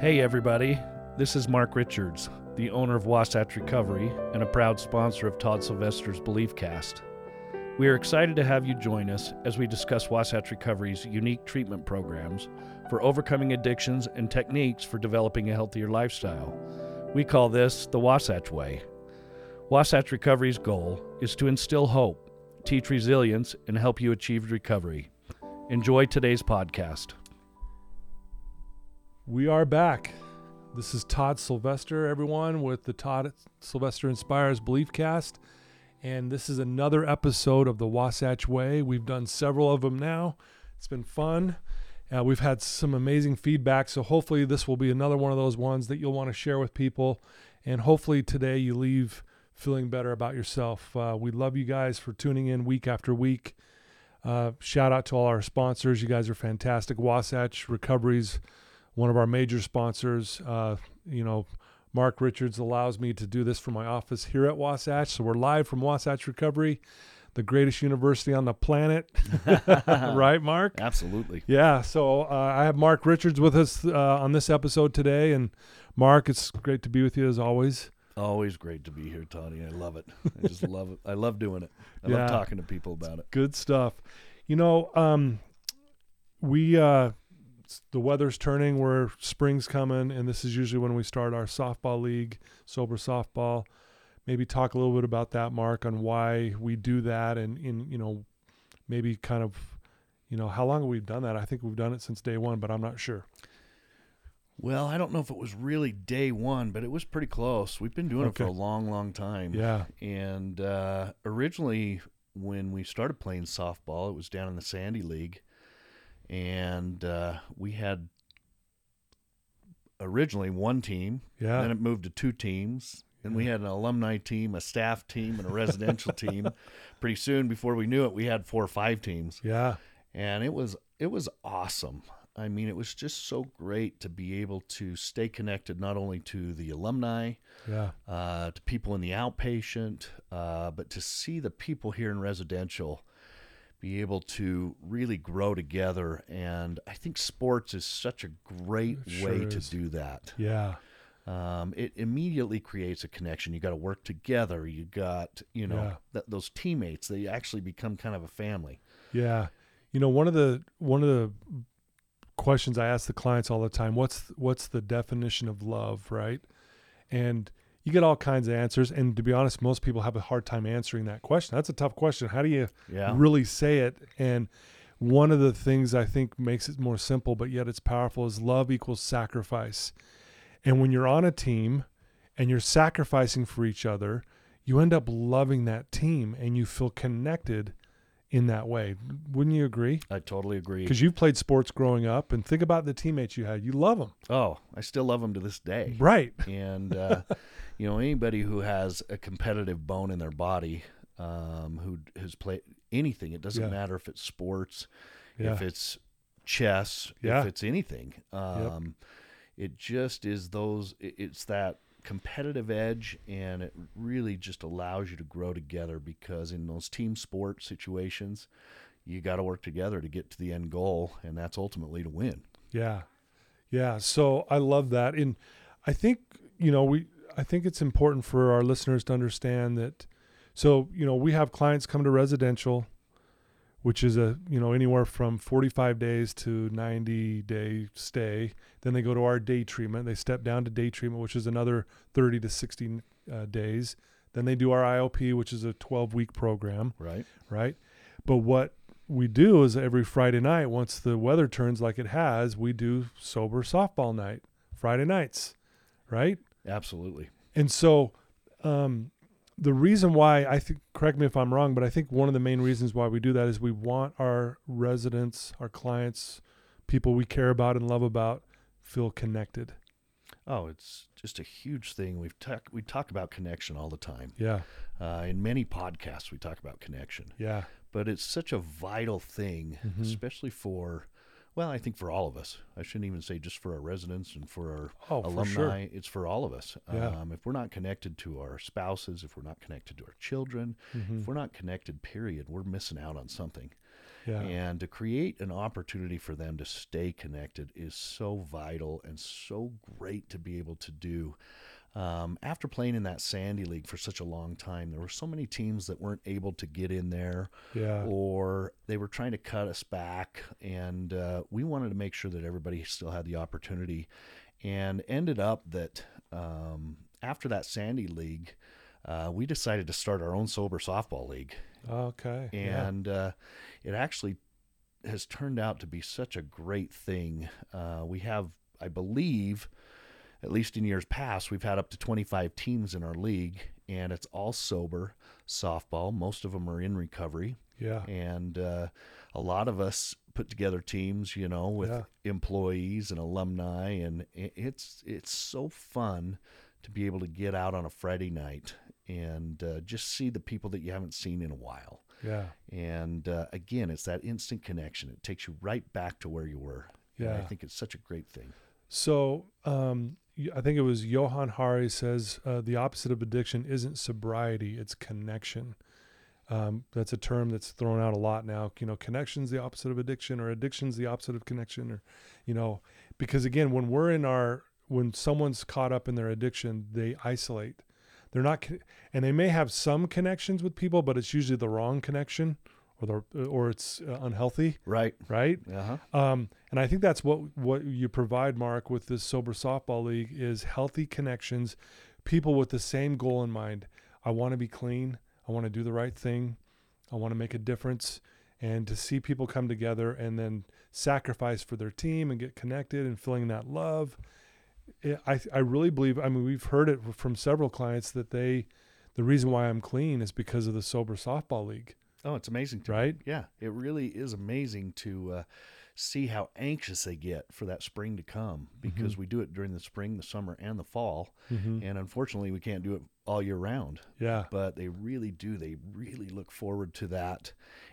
Hey, everybody. This is Mark Richards, the owner of Wasatch Recovery and a proud sponsor of Todd Sylvester's Belief Cast. We are excited to have you join us as we discuss Wasatch Recovery's unique treatment programs for overcoming addictions and techniques for developing a healthier lifestyle. We call this the Wasatch Way. Wasatch Recovery's goal is to instill hope, teach resilience, and help you achieve recovery. Enjoy today's podcast. We are back. This is Todd Sylvester, everyone, with the Todd Sylvester Inspires Belief Cast. And this is another episode of the Wasatch Way. We've done several of them now. It's been fun. Uh, we've had some amazing feedback. So hopefully, this will be another one of those ones that you'll want to share with people. And hopefully, today you leave feeling better about yourself. Uh, we love you guys for tuning in week after week. Uh, shout out to all our sponsors. You guys are fantastic. Wasatch Recovery's one of our major sponsors. Uh, you know, Mark Richards allows me to do this from my office here at Wasatch. So we're live from Wasatch Recovery, the greatest university on the planet. right, Mark? Absolutely. Yeah. So uh, I have Mark Richards with us uh, on this episode today. And Mark, it's great to be with you as always. Always great to be here, Tony. I love it. I just love it. I love doing it. I yeah. love talking to people about it. Good stuff. You know, um, we uh, the weather's turning where spring's coming and this is usually when we start our softball league sober softball. Maybe talk a little bit about that mark on why we do that and in you know maybe kind of you know how long we've we done that? I think we've done it since day one but i'm not sure. Well i don't know if it was really day one but it was pretty close. We've been doing okay. it for a long long time. Yeah. And uh, originally when we started playing softball it was down in the sandy league and uh, we had originally one team. Yeah. Then it moved to two teams. And we had an alumni team, a staff team, and a residential team. Pretty soon, before we knew it, we had four or five teams. Yeah. And it was it was awesome. I mean, it was just so great to be able to stay connected not only to the alumni, yeah, uh, to people in the outpatient, uh, but to see the people here in residential be able to really grow together. And I think sports is such a great sure way is. to do that. Yeah. Um, it immediately creates a connection. You got to work together. You got, you know, yeah. th- those teammates. They actually become kind of a family. Yeah. You know, one of the one of the questions I ask the clients all the time, what's what's the definition of love, right? And you get all kinds of answers. And to be honest, most people have a hard time answering that question. That's a tough question. How do you yeah. really say it? And one of the things I think makes it more simple, but yet it's powerful, is love equals sacrifice. And when you're on a team and you're sacrificing for each other, you end up loving that team and you feel connected in that way. Wouldn't you agree? I totally agree. Because you've played sports growing up, and think about the teammates you had. You love them. Oh, I still love them to this day. Right. And uh, you know anybody who has a competitive bone in their body, um, who has played anything. It doesn't yeah. matter if it's sports, yeah. if it's chess, yeah. if it's anything. Um, yep. It just is those. It's that competitive edge and it really just allows you to grow together because in those team sport situations you got to work together to get to the end goal and that's ultimately to win yeah yeah so i love that and i think you know we i think it's important for our listeners to understand that so you know we have clients come to residential which is a you know anywhere from 45 days to 90 day stay. Then they go to our day treatment. They step down to day treatment which is another 30 to 60 uh, days. Then they do our iop which is a 12 week program. Right. Right? But what we do is every friday night once the weather turns like it has we do sober softball night friday nights. Right absolutely and so um, the reason why I think, correct me if I'm wrong, but I think one of the main reasons why we do that is we want our residents, our clients, people we care about and love about, feel connected. Oh, it's just a huge thing. We've talk we talk about connection all the time. Yeah. Uh, in many podcasts, we talk about connection. Yeah. But it's such a vital thing, mm-hmm. especially for well, I think for all of us. I shouldn't even say just for our residents and for our oh, alumni. For sure. It's for all of us. Yeah. Um, if we're not connected to our spouses, if we're not connected to our children, mm-hmm. if we're not connected, period, we're missing out on something. Yeah. And to create an opportunity for them to stay connected is so vital and so great to be able to do. Um, after playing in that Sandy League for such a long time, there were so many teams that weren't able to get in there Yeah. or they were trying to cut us back. And uh, we wanted to make sure that everybody still had the opportunity. And ended up that um, after that Sandy League, uh, we decided to start our own sober softball league. Okay. yeah. And uh, it actually has turned out to be such a great thing. Uh, we have, I believe, at least in years past, we've had up to 25 teams in our league, and it's all sober softball. Most of them are in recovery Yeah. and uh, a lot of us put together teams you know with Yeah. employees and alumni and it's it's so fun to be able to get out on a friday night and uh, just see the people that you haven't seen in a while Yeah. and uh, again it's that instant connection it takes you right back to where you were And i think it's such a great thing So um, I think it was Johann Hari says uh, the opposite of addiction isn't sobriety; it's connection. Um, that's a term that's thrown out a lot now. You know, connection's the opposite of addiction, or addiction's the opposite of connection, or you know, because again, when we're in our when someone's caught up in their addiction, they isolate. They're not, and they may have some connections with people, but it's usually the wrong connection, or the or it's uh, unhealthy, right right? uh-huh Um, and I think that's what what you provide, Mark, with this sober softball league is healthy connections, people with the same goal in mind. I want to be clean. I want to do the right thing. I want to make a difference. And to see people come together and then sacrifice for their team and get connected and feeling that love, it, I I really believe. I mean, we've heard it from several clients that they, the reason why I'm clean is because of the sober softball league, oh it's amazing to right? Yeah, it really is amazing to uh, see how anxious they get for that spring to come because we do it during the spring, the summer, and the fall. Mm-hmm. And unfortunately, we can't do it all year round, Yeah. but they really do. They really look forward to that.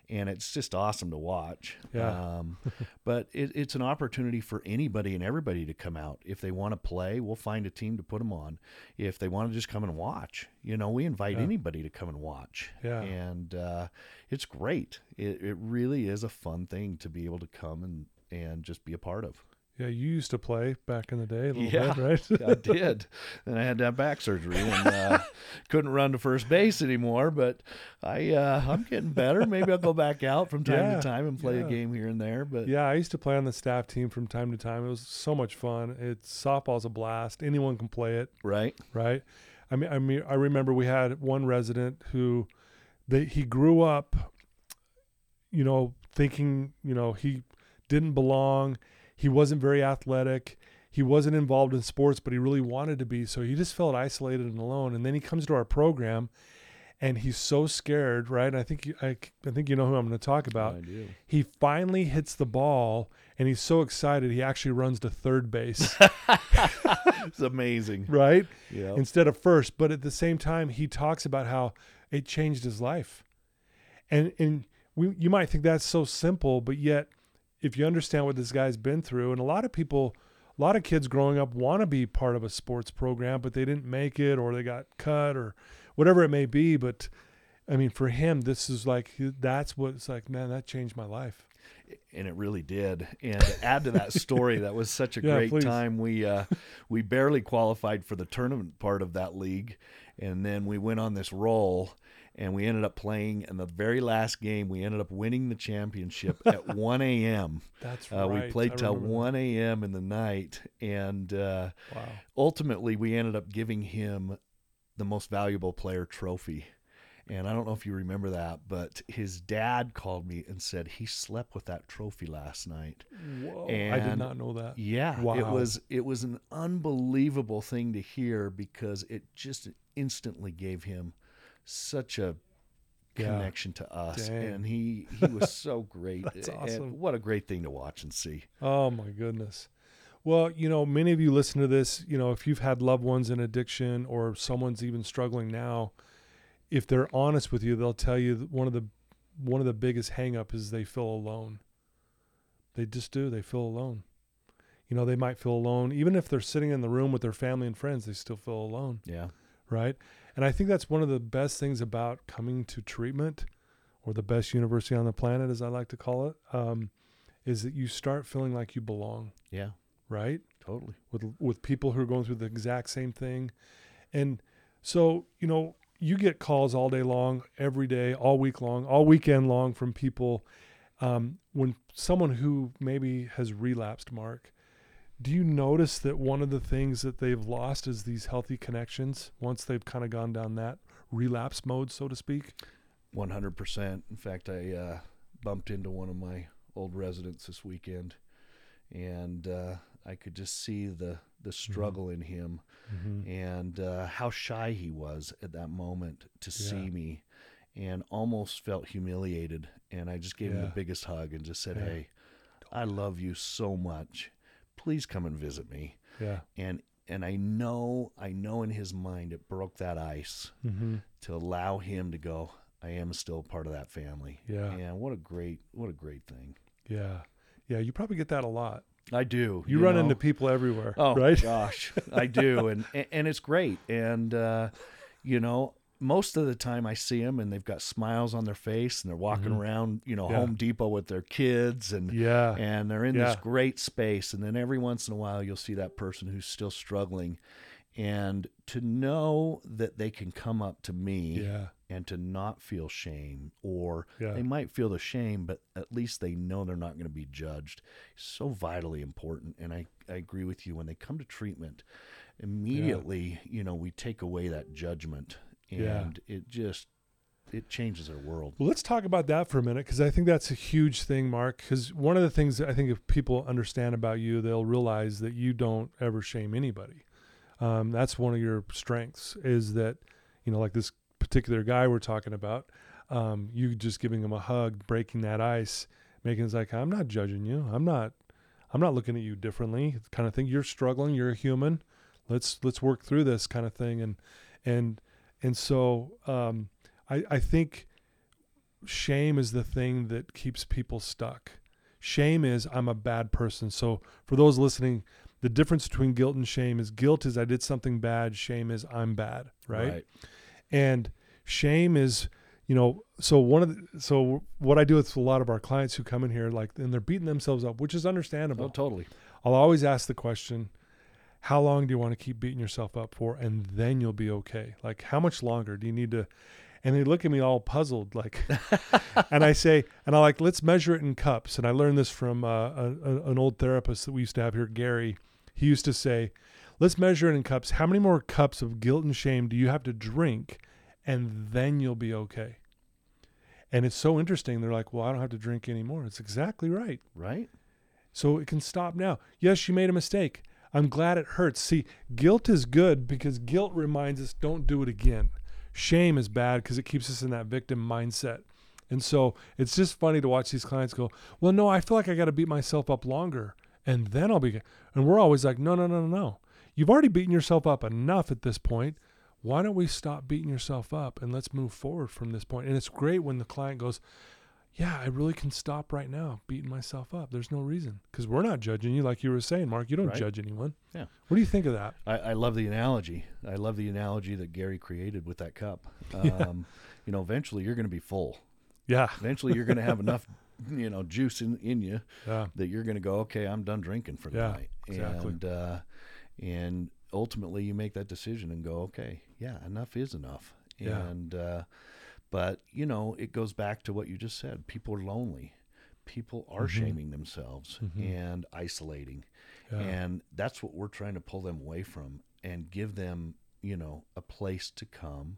And it's just awesome to watch. Yeah. Um, but it, it's an opportunity for anybody and everybody to come out. If they want to play, we'll find a team to put them on. If they want to just come and watch, you know, we invite Yeah. anybody to come and watch Yeah. and uh, it's great. It, it really is a fun thing to be able to come and, and just be a part of. Yeah, you used to play back in the day a little Yeah. bit, right? I did, and I had to have back surgery and uh, couldn't run to first base anymore. But I uh, I'm getting better. Maybe I'll go back out from time Yeah, to time and play yeah. a game here and there. But yeah, I used to play on the staff team from time to time. It was so much fun. It's softball's a blast. Anyone can play it, right, right? I mean, I mean, I remember we had one resident who, they he grew up, you know, thinking you know he didn't belong. He wasn't very athletic. He wasn't involved in sports, but he really wanted to be. So he just felt isolated and alone. And then he comes to our program, and he's so scared, right? I think you, I, I think you know who I'm going to talk about. I do. He finally hits the ball, and he's so excited he actually runs to third base, It's amazing. right, Yeah, instead of first. But at the same time, he talks about how it changed his life, and and we you might think that's so simple, but yet if you understand what this guy's been through, and a lot of people. A lot of kids growing up want to be part of a sports program, but they didn't make it or they got cut or whatever it may be. But I mean, for him, this is like, that's what it's like, man, that changed my life. And it really did. And to add to that story, that was such a Yeah, great please. time. We uh, we barely qualified for the tournament part of that league, and then we went on this roll, and we ended up playing. In the very last game, we ended up winning the championship at 1 a.m. That's Uh, right. We played I till remember 1 a.m. in the night, and uh, Wow. ultimately we ended up giving him the most valuable player trophy. And I don't know if you remember that, but his dad called me and said he slept with that trophy last night. Whoa. I did not know that. Yeah, wow. it was it was an unbelievable thing to hear because it just instantly gave him such a Yeah. connection to us, Dang. and he he was so great. That's And awesome. what a great thing to watch and see. Oh my goodness. Well, you know, many of you listen to this, you know, if you've had loved ones in addiction or someone's even struggling now, if they're honest with you, they'll tell you that one of the one of the biggest hangup is they feel alone. They just do. They feel alone. You know, they might feel alone even if they're sitting in the room with their family and friends, they still feel alone. Yeah, right? And I think that's one of the best things about coming to treatment or the best university on the planet, as I like to call it, um, is that you start feeling like you belong, Yeah, right? totally. With with people who are going through the exact same thing, and so you know you get calls all day long, every day, all week long, all weekend long from people. Um, when someone who maybe has relapsed, Mark, do you notice that one of the things that they've lost is these healthy connections once they've kind of gone down that relapse mode, so to speak? One hundred percent. In fact, I uh, bumped into one of my old residents this weekend, and uh, I could just see the the struggle in him Mm-hmm. and uh, how shy he was at that moment to Yeah. see me, and almost felt humiliated. And I just gave him the biggest hug and just said, Yeah. "Hey, I love you so much. Please come and visit me." Yeah. And and I know I know in his mind it broke that ice Mm-hmm. to allow him to go. I am still part of that family. Yeah. And what a great what a great thing. Yeah. Yeah. You probably get that a lot. I do. You, run know? into people everywhere, Oh right? gosh, I do, and and- it's great. And uh, you know, most of the time I see them, and they've got smiles on their face, and they're walking Mhm. around, you know, Yeah. Home Depot with their kids, and Yeah. and they're in this great space. And then every once in a while, you'll see that person who's still struggling, and to know that they can come up to me Yeah. And to not feel shame or Yeah. they might feel the shame but at least they know they're not going to be judged so vitally important and I, I agree with you when they come to treatment immediately you know we take away that judgment and Yeah. it just it changes their world Well, let's talk about that for a minute because I think that's a huge thing, Mark. Because one of the things that I think if people understand about you, they'll realize that you don't ever shame anybody. Um, that's one of your strengths is that, you know, like this particular guy we're talking about, um, you just giving him a hug, breaking that ice, making it like, I'm not judging you. I'm not, I'm not looking at you differently kind of thing. You're struggling. You're a human. Let's, let's work through this kind of thing. And, and, and so, um, I, I think shame is the thing that keeps people stuck. Shame is I'm a bad person. So for those listening, the difference between guilt and shame is guilt is I did something bad, shame is I'm bad, right? And shame is, you know, so one of the, so what I do with a lot of our clients who come in here like and they're beating themselves up, which is understandable. oh totally I'll always ask the question, how long do you want to keep beating yourself up for? And then you'll be okay. Like, how much longer do you need to? And they look at me all puzzled, like, and I say, and I like, let's measure it in cups. And I learned this from uh, a, a- an old therapist that we used to have here, Gary. He used to say, let's measure it in cups. How many more cups of guilt and shame do you have to drink? And then you'll be okay. And it's so interesting. They're like, well, I don't have to drink anymore. It's exactly right. right So it can stop now. Yes, you made a mistake. I'm glad it hurts. See, guilt is good because guilt reminds us don't do it again. Shame is bad because it keeps us in that victim mindset. And so it's just funny to watch these clients go, Well, no, I feel like I got to beat myself up longer and then I'll be. good." And we're always like, No, no, no, no, no. You've already beaten yourself up enough at this point. Why don't we stop beating yourself up and let's move forward from this point? And it's great when the client goes, yeah, I really can stop right now beating myself up. There's no reason because we're not judging you, like you were saying, Mark. You don't Right. judge anyone. Yeah. What do you think of that? I, I love the analogy I love the analogy that Gary created with that cup Yeah. um, you know eventually you're going to be full Yeah. eventually you're going to have enough you know juice in, in you Yeah. that you're going to go, okay, I'm done drinking for the Yeah, night, exactly. and uh, and ultimately you make that decision and go, okay, yeah, enough is enough, Yeah. and uh, but you know it goes back to what you just said. People are lonely, people are Mhm. shaming themselves Mhm. and isolating, Yeah. and that's what we're trying to pull them away from and give them, you know, a place to come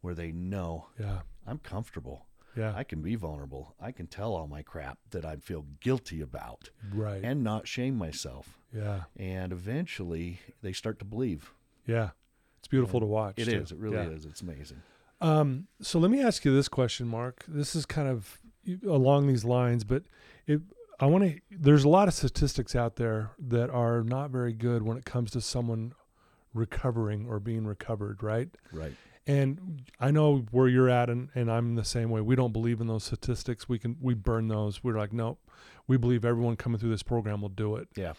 where they know yeah. I'm comfortable. Yeah. I can be vulnerable. I can tell all my crap that I feel guilty about right. and not shame myself. yeah. And eventually they start to believe. Yeah. It's beautiful to watch. It too. is. It really Yeah. is. It's amazing. Um, so let me ask you this question, Mark. This is kind of along these lines, but it, I want to. There's a lot of statistics out there that are not very good when it comes to someone recovering or being recovered, right? Right. And I know where you're at, and, and I'm the same way. We don't believe in those statistics. We can we burn those. We're like, nope. We believe everyone coming through this program will do it. Yeah.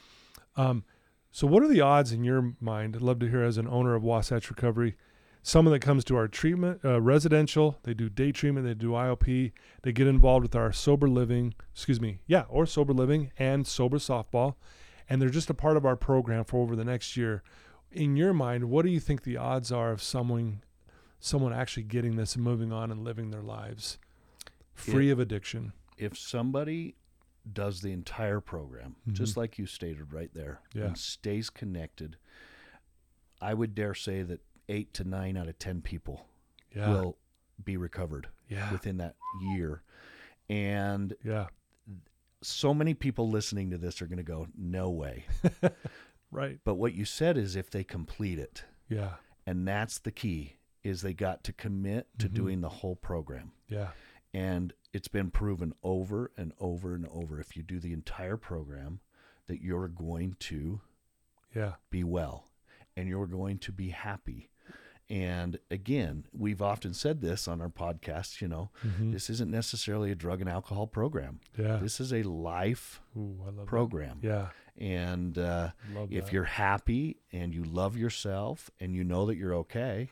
Um, so what are the odds in your mind? I'd love to hear as an owner of Wasatch Recovery. someone that comes to our treatment, uh, residential, they do day treatment, they do IOP, they get involved with our sober living, excuse me, yeah, or sober living and sober softball, and they're just a part of our program for over the next year. In your mind, what do you think the odds are of someone, someone actually getting this and moving on and living their lives free of addiction? If somebody does the entire program, just Mhm. like you stated right there, Yeah. and stays connected, I would dare say that eight to nine out of 10 people Yeah, will be recovered yeah, within that year. And yeah, so many people listening to this are going to go, no way. right, But what you said is if they complete it, yeah, and that's the key, is they got to commit to Mhm. doing the whole program. yeah, And it's been proven over and over and over if you do the entire program that you're going to yeah, be well and you're going to be happy. And again, we've often said this on our podcast, you know, mhm, this isn't necessarily a drug and alcohol program. yeah. This is a life Ooh, I love that. program. Yeah, And uh, if that. you're happy and you love yourself and you know that you're okay,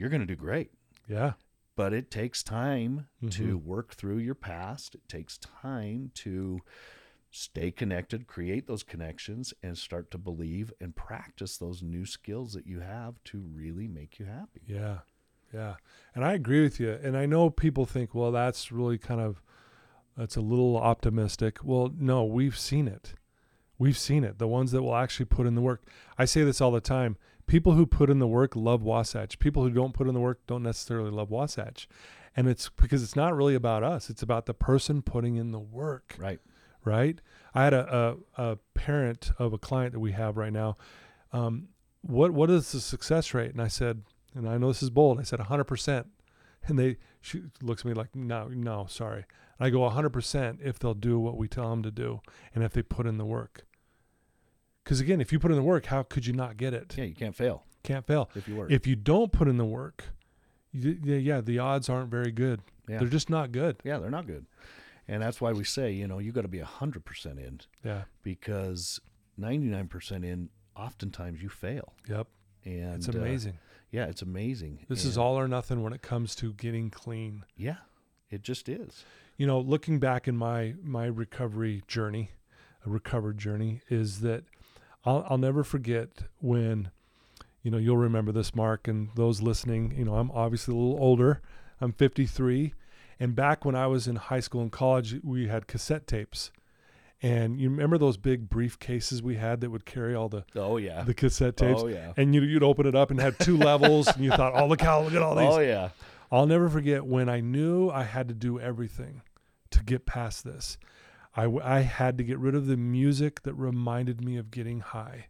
you're going to do great. yeah, But it takes time to Mhm. work through your past. It takes time to stay connected, create those connections, and start to believe and practice those new skills that you have to really make you happy. Yeah. Yeah. And I agree with you. And I know people think, well, that's really kind of that's a little optimistic. Well, no, we've seen it. We've seen it. The ones that will actually put in the work. I say this all the time. People who put in the work love Wasatch. People who don't put in the work don't necessarily love Wasatch. And it's because it's not really about us. It's about the person putting in the work Right. right? I had a, a, a parent of a client that we have right now. Um, what what is the success rate? And I said, and I know this is bold. I said 100 percent. And they she looks at me like, no, no, sorry. And I go 100 percent if they'll do what we tell them to do, and if they put in the work. Because again, if you put in the work, how could you not get it? Yeah, you can't fail Can't fail. if you work. If you don't put in the work, you, yeah, the odds aren't very good. yeah. They're just not good. yeah, they're not good. And that's why we say, you know, you got to be 100% in Yeah. because 99% in, oftentimes you fail. Yep. And It's uh, amazing. yeah, it's amazing. This is all or nothing when it comes to getting clean. Yeah, it just is. You know, looking back in my my recovery journey, a recovered journey, is that I'll I'll never forget when, you know, you'll remember this, Mark, and those listening. You know, I'm obviously a little older. I'm 53, and back when I was in high school and college, we had cassette tapes. And you remember those big briefcases we had that would carry all the, Oh, yeah. the cassette oh, tapes? oh, yeah. And you, you'd open it up and have two levels, and you thought, "Oh, look how look at all these." Oh, yeah. I'll never forget when I knew I had to do everything to get past this. I, w- I had to get rid of the music that reminded me of getting high.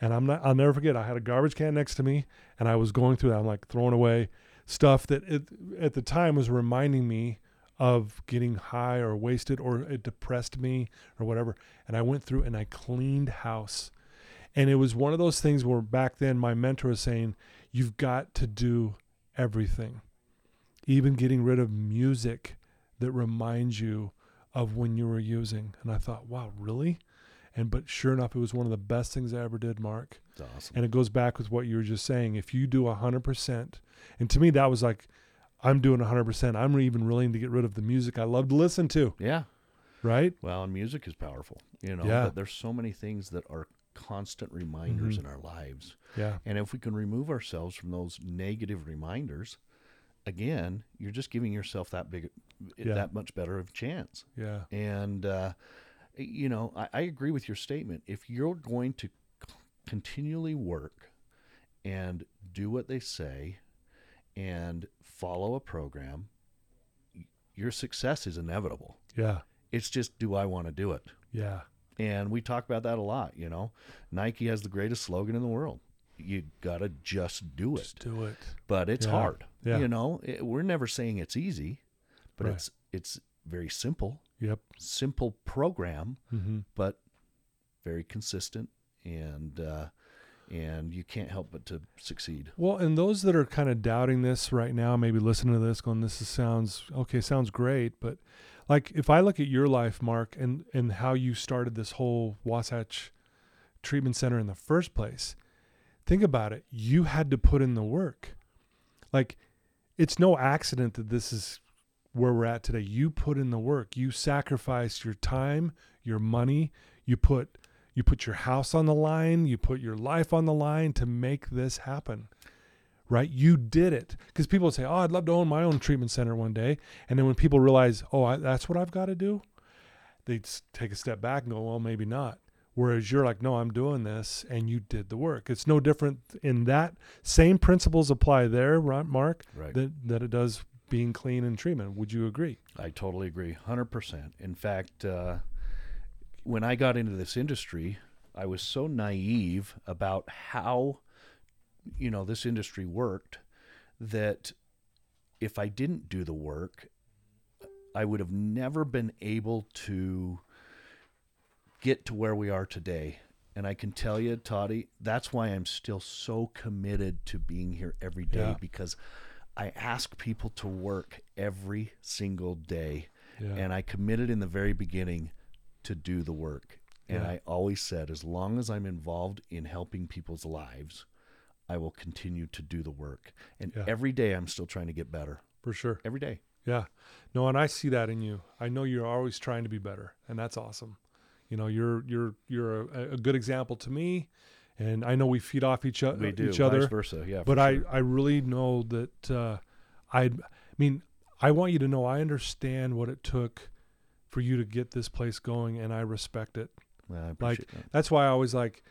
And I'm not, I'll never forget, I had a garbage can next to me and I was going through that. I'm like throwing away stuff that it, at the time was reminding me of getting high or wasted or it depressed me or whatever. And I went through and I cleaned house. And it was one of those things where back then my mentor was saying, You've got to do everything, even getting rid of music that reminds you of when you were using. And I thought, wow, really? And but sure enough, it was one of the best things I ever did, Mark. It's awesome. And it goes back with what you were just saying. If you do 100%, and to me, that was like, I'm doing 100%. I'm even willing to get rid of the music I love to listen to, yeah. right? Well, and music is powerful, you know, Yeah. but there's so many things that are constant reminders Mhm. in our lives. Yeah. And if we can remove ourselves from those negative reminders, again, you're just giving yourself that big, Yeah. that much better of chance. Yeah. And, uh, you know, I, I agree with your statement. If you're going to c- continually work and do what they say and follow a program, your success is inevitable. Yeah. It's just, do I want to do it? Yeah. And we talk about that a lot, you know. Nike has the greatest slogan in the world. You got to just do it. Just do it. But it's Yeah. hard. Yeah. You know, it, we're never saying it's easy, but Right. it's it's very simple. Yep. Simple program, Mm-hmm. but very consistent and uh and you can't help but to succeed. Well, and those that are kind of doubting this right now, maybe listening to this, going, "This is, sounds okay, sounds great," but like if I look at your life, Mark, and and how you started this whole Wasatch Treatment Center in the first place, think about it. You had to put in the work. Like, it's no accident that this is where we're at today. You put in the work. You sacrificed your time, your money. You put you put your house on the line. You put your life on the line to make this happen. Right? You did it. Because people say, "Oh, I'd love to own my own treatment center one day." And then when people realize, "Oh, I, that's what I've got to do," they take a step back and go, "Well, maybe not." Whereas you're like, no, I'm doing this, and you did the work. It's no different in that. Same principles apply there, right, Mark, Right. that, that it does being clean and treatment. Would you agree? I totally agree, hundred percent. In fact, uh, when I got into this industry, I was so naive about how, you know, this industry worked that if I didn't do the work, I would have never been able to get to where we are today. And I can tell you, Toddy, that's why I'm still so committed to being here every day Yeah. because I ask people to work every single day. Yeah. And I committed in the very beginning to do the work. And Yeah. I always said, as long as I'm involved in helping people's lives, I will continue to do the work. And every day I'm still trying to get better. For sure. Every day. Yeah. No, and I see that in you. I know you're always trying to be better, and that's awesome. You know, you're you're you're a, a good example to me, and I know we feed off each, o- We do. each other. Vice versa. Yeah. but for I, sure. I really know that uh, I I mean I want you to know I understand what it took for you to get this place going and I respect it. Well, I like, appreciate that. That's why I always like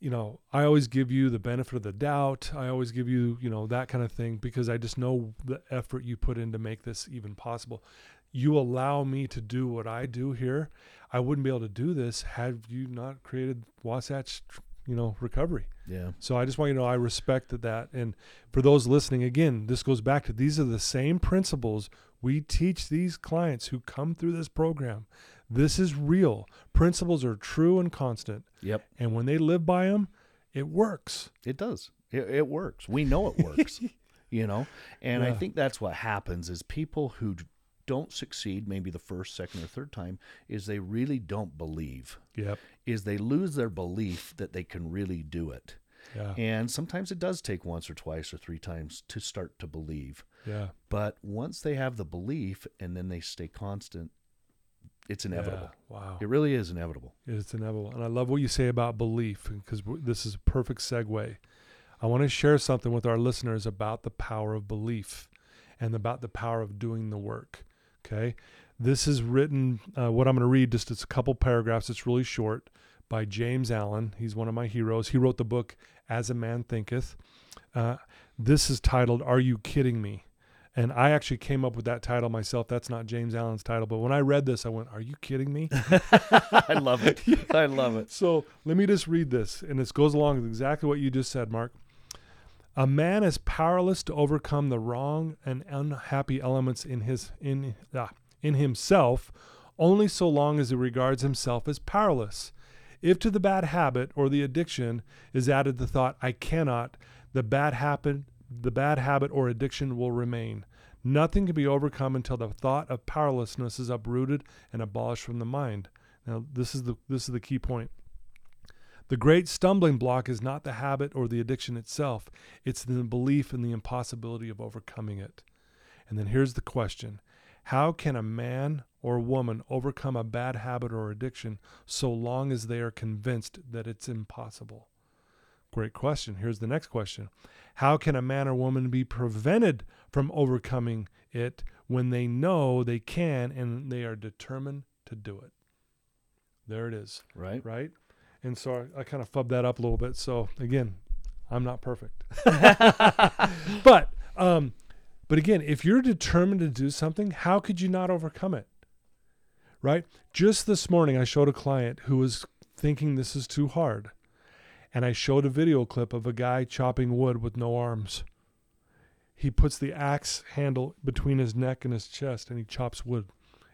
you know, I always give you the benefit of the doubt. I always give you, you know, that kind of thing because I just know the effort you put in to make this even possible. You allow me to do what I do here. I wouldn't be able to do this had you not created Wasatch, you know, recovery. Yeah. So I just want you to know I respect that. And for those listening, again, this goes back to these are the same principles we teach these clients who come through this program. This is real. Principles are true and constant. Yep. And when they live by them, it works. It does. It, it works. We know it works. you know, and I think that's what happens is people who don't succeed, maybe the first, second, or third time, is they really don't believe. Yep. Is they lose their belief that they can really do it. Yeah. And sometimes it does take once or twice or three times to start to believe. Yeah. But once they have the belief and then they stay constant, it's inevitable. Yeah. Wow. It really is inevitable. It's inevitable. And I love what you say about belief because this is a perfect segue. I want to share something with our listeners about the power of belief and about the power of doing the work. Okay. This is written, uh, what I'm going to read, just it's a couple paragraphs. It's really short by James Allen. He's one of my heroes. He wrote the book As a Man Thinketh. Uh, this is titled Are You Kidding Me? And I actually came up with that title myself. That's not James Allen's title. But when I read this, I went, Are you kidding me? I love it. I love it. So let me just read this, and this goes along with exactly what you just said, Mark. A man is powerless to overcome the wrong and unhappy elements in his in ah, in himself, only so long as he regards himself as powerless. If to the bad habit or the addiction is added the thought "I cannot," the bad habit the bad habit or addiction will remain. Nothing can be overcome until the thought of powerlessness is uprooted and abolished from the mind. Now, this is the this is the key point. The great stumbling block is not the habit or the addiction itself, it's the belief in the impossibility of overcoming it. And then here's the question How can a man or woman overcome a bad habit or addiction so long as they are convinced that it's impossible? Great question. Here's the next question How can a man or woman be prevented from overcoming it when they know they can and they are determined to do it? There it is Right? right? And so I, I kind of fubbed that up a little bit. So again, I'm not perfect, but um, but again, if you're determined to do something, how could you not overcome it? Right? Just this morning, I showed a client who was thinking this is too hard, and I showed a video clip of a guy chopping wood with no arms. He puts the axe handle between his neck and his chest, and he chops wood.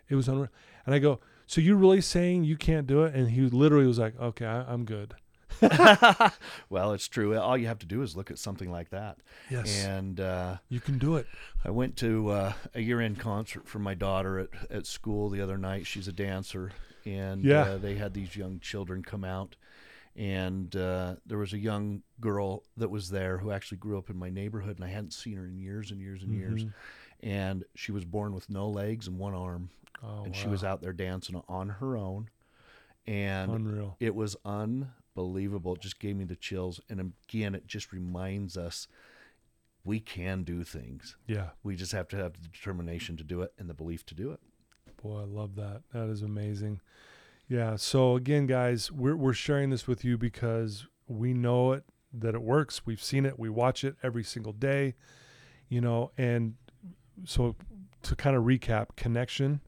It was unreal. And I go, so you're really saying you can't do it? And he literally was like, okay, I, I'm good. well, it's true. All you have to do is look at something like that. Yes. And uh, you can do it. I went to uh, a year-end concert for my daughter at, at school the other night. She's a dancer, and Yeah. uh, they had these young children come out, and uh, there was a young girl that was there who actually grew up in my neighborhood, and I hadn't seen her in years and years and years. And she was born with no legs and one arm, Oh, and she was out there dancing on her own, and unreal. it was unbelievable. It just gave me the chills, and again, it just reminds us we can do things. Yeah. We just have to have the determination to do it and the belief to do it. Boy, I love that. That is amazing. Yeah. So again, guys, we're we're sharing this with you because we know it that it works. We've seen it. We watch it every single day. You know, and so to kind of recap, connection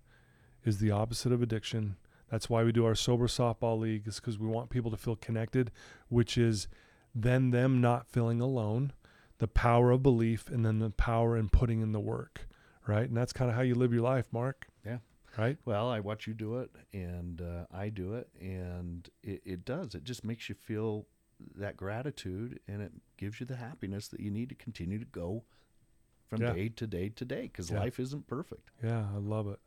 is the opposite of addiction. That's why we do our sober softball league is because we want people to feel connected, which is then them not feeling alone, the power of belief, and then the power in putting in the work, right? And that's kind of how you live your life, Mark. Yeah. Right. Well, I watch you do it, and uh, I do it, and it, it does. It just makes you feel that gratitude, and it gives you the happiness that you need to continue to go from Yeah. day to day to day because Yeah. life isn't perfect. Yeah, I love it.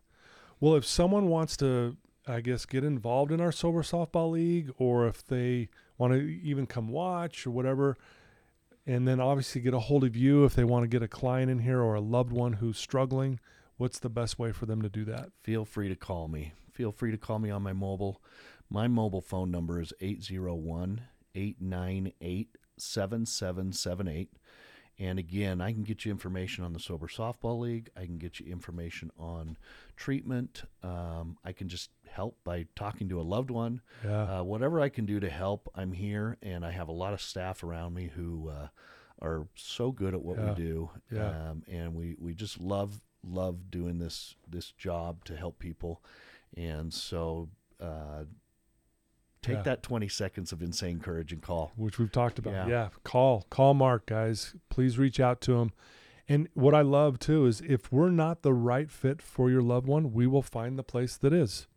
Well, if someone wants to, I guess, get involved in our sober softball league, or if they want to even come watch or whatever, and then obviously get a hold of you if they want to get a client in here or a loved one who's struggling, what's the best way for them to do that? Feel free to call me. Feel free to call me on my mobile. My mobile phone number is 801 898 7778. And again, I can get you information on the Sober Softball League. I can get you information on treatment. Um, I can just help by talking to a loved one. Yeah. Uh, whatever I can do to help, I'm here. And I have a lot of staff around me who uh, are so good at what Yeah. we do. Yeah. Um, and we, we just love love doing this this job to help people. And so uh, take Yeah. that 20 seconds of insane courage and call. which we've talked about. Yeah. Yeah. call call Mark, guys. Please reach out to him. And what I love too is if we're not the right fit for your loved one, we will find the place that is.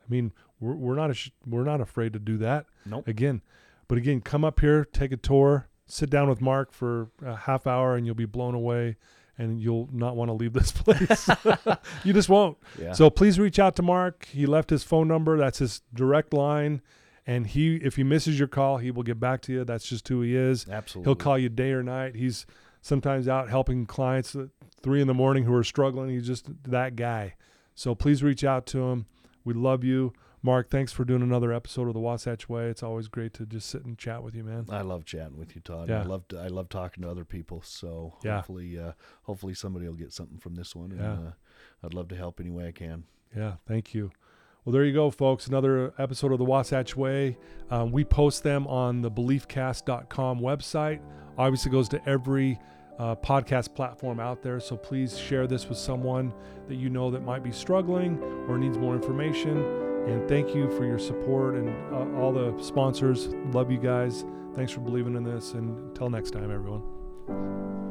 I mean, we're we're not ash- we're not afraid to do that. Nope. Again, but again, come up here, take a tour, sit down with Mark for a half hour, and you'll be blown away, and you'll not want to leave this place. you just won't. Yeah. So please reach out to Mark. He left his phone number. That's his direct line. And he, if he misses your call, he will get back to you. That's just who he is. absolutely. He'll call you day or night. He's sometimes out helping clients at three in the morning who are struggling. He's just that guy. So please reach out to him. We love you. Mark, thanks for doing another episode of the Wasatch Way. It's always great to just sit and chat with you, man. I love chatting with you, Todd. Yeah. I love I love talking to other people. So Yeah. hopefully, uh, hopefully somebody will get something from this one. And, Yeah. uh, I'd love to help any way I can. Yeah, thank you. Well, there you go, folks. Another episode of the Wasatch Way. Um, we post them on the beliefcast.com website. Obviously, goes to every uh, podcast platform out there. So please share this with someone that you know that might be struggling or needs more information. And thank you for your support and uh, all the sponsors. Love you guys. Thanks for believing in this. And until next time, everyone.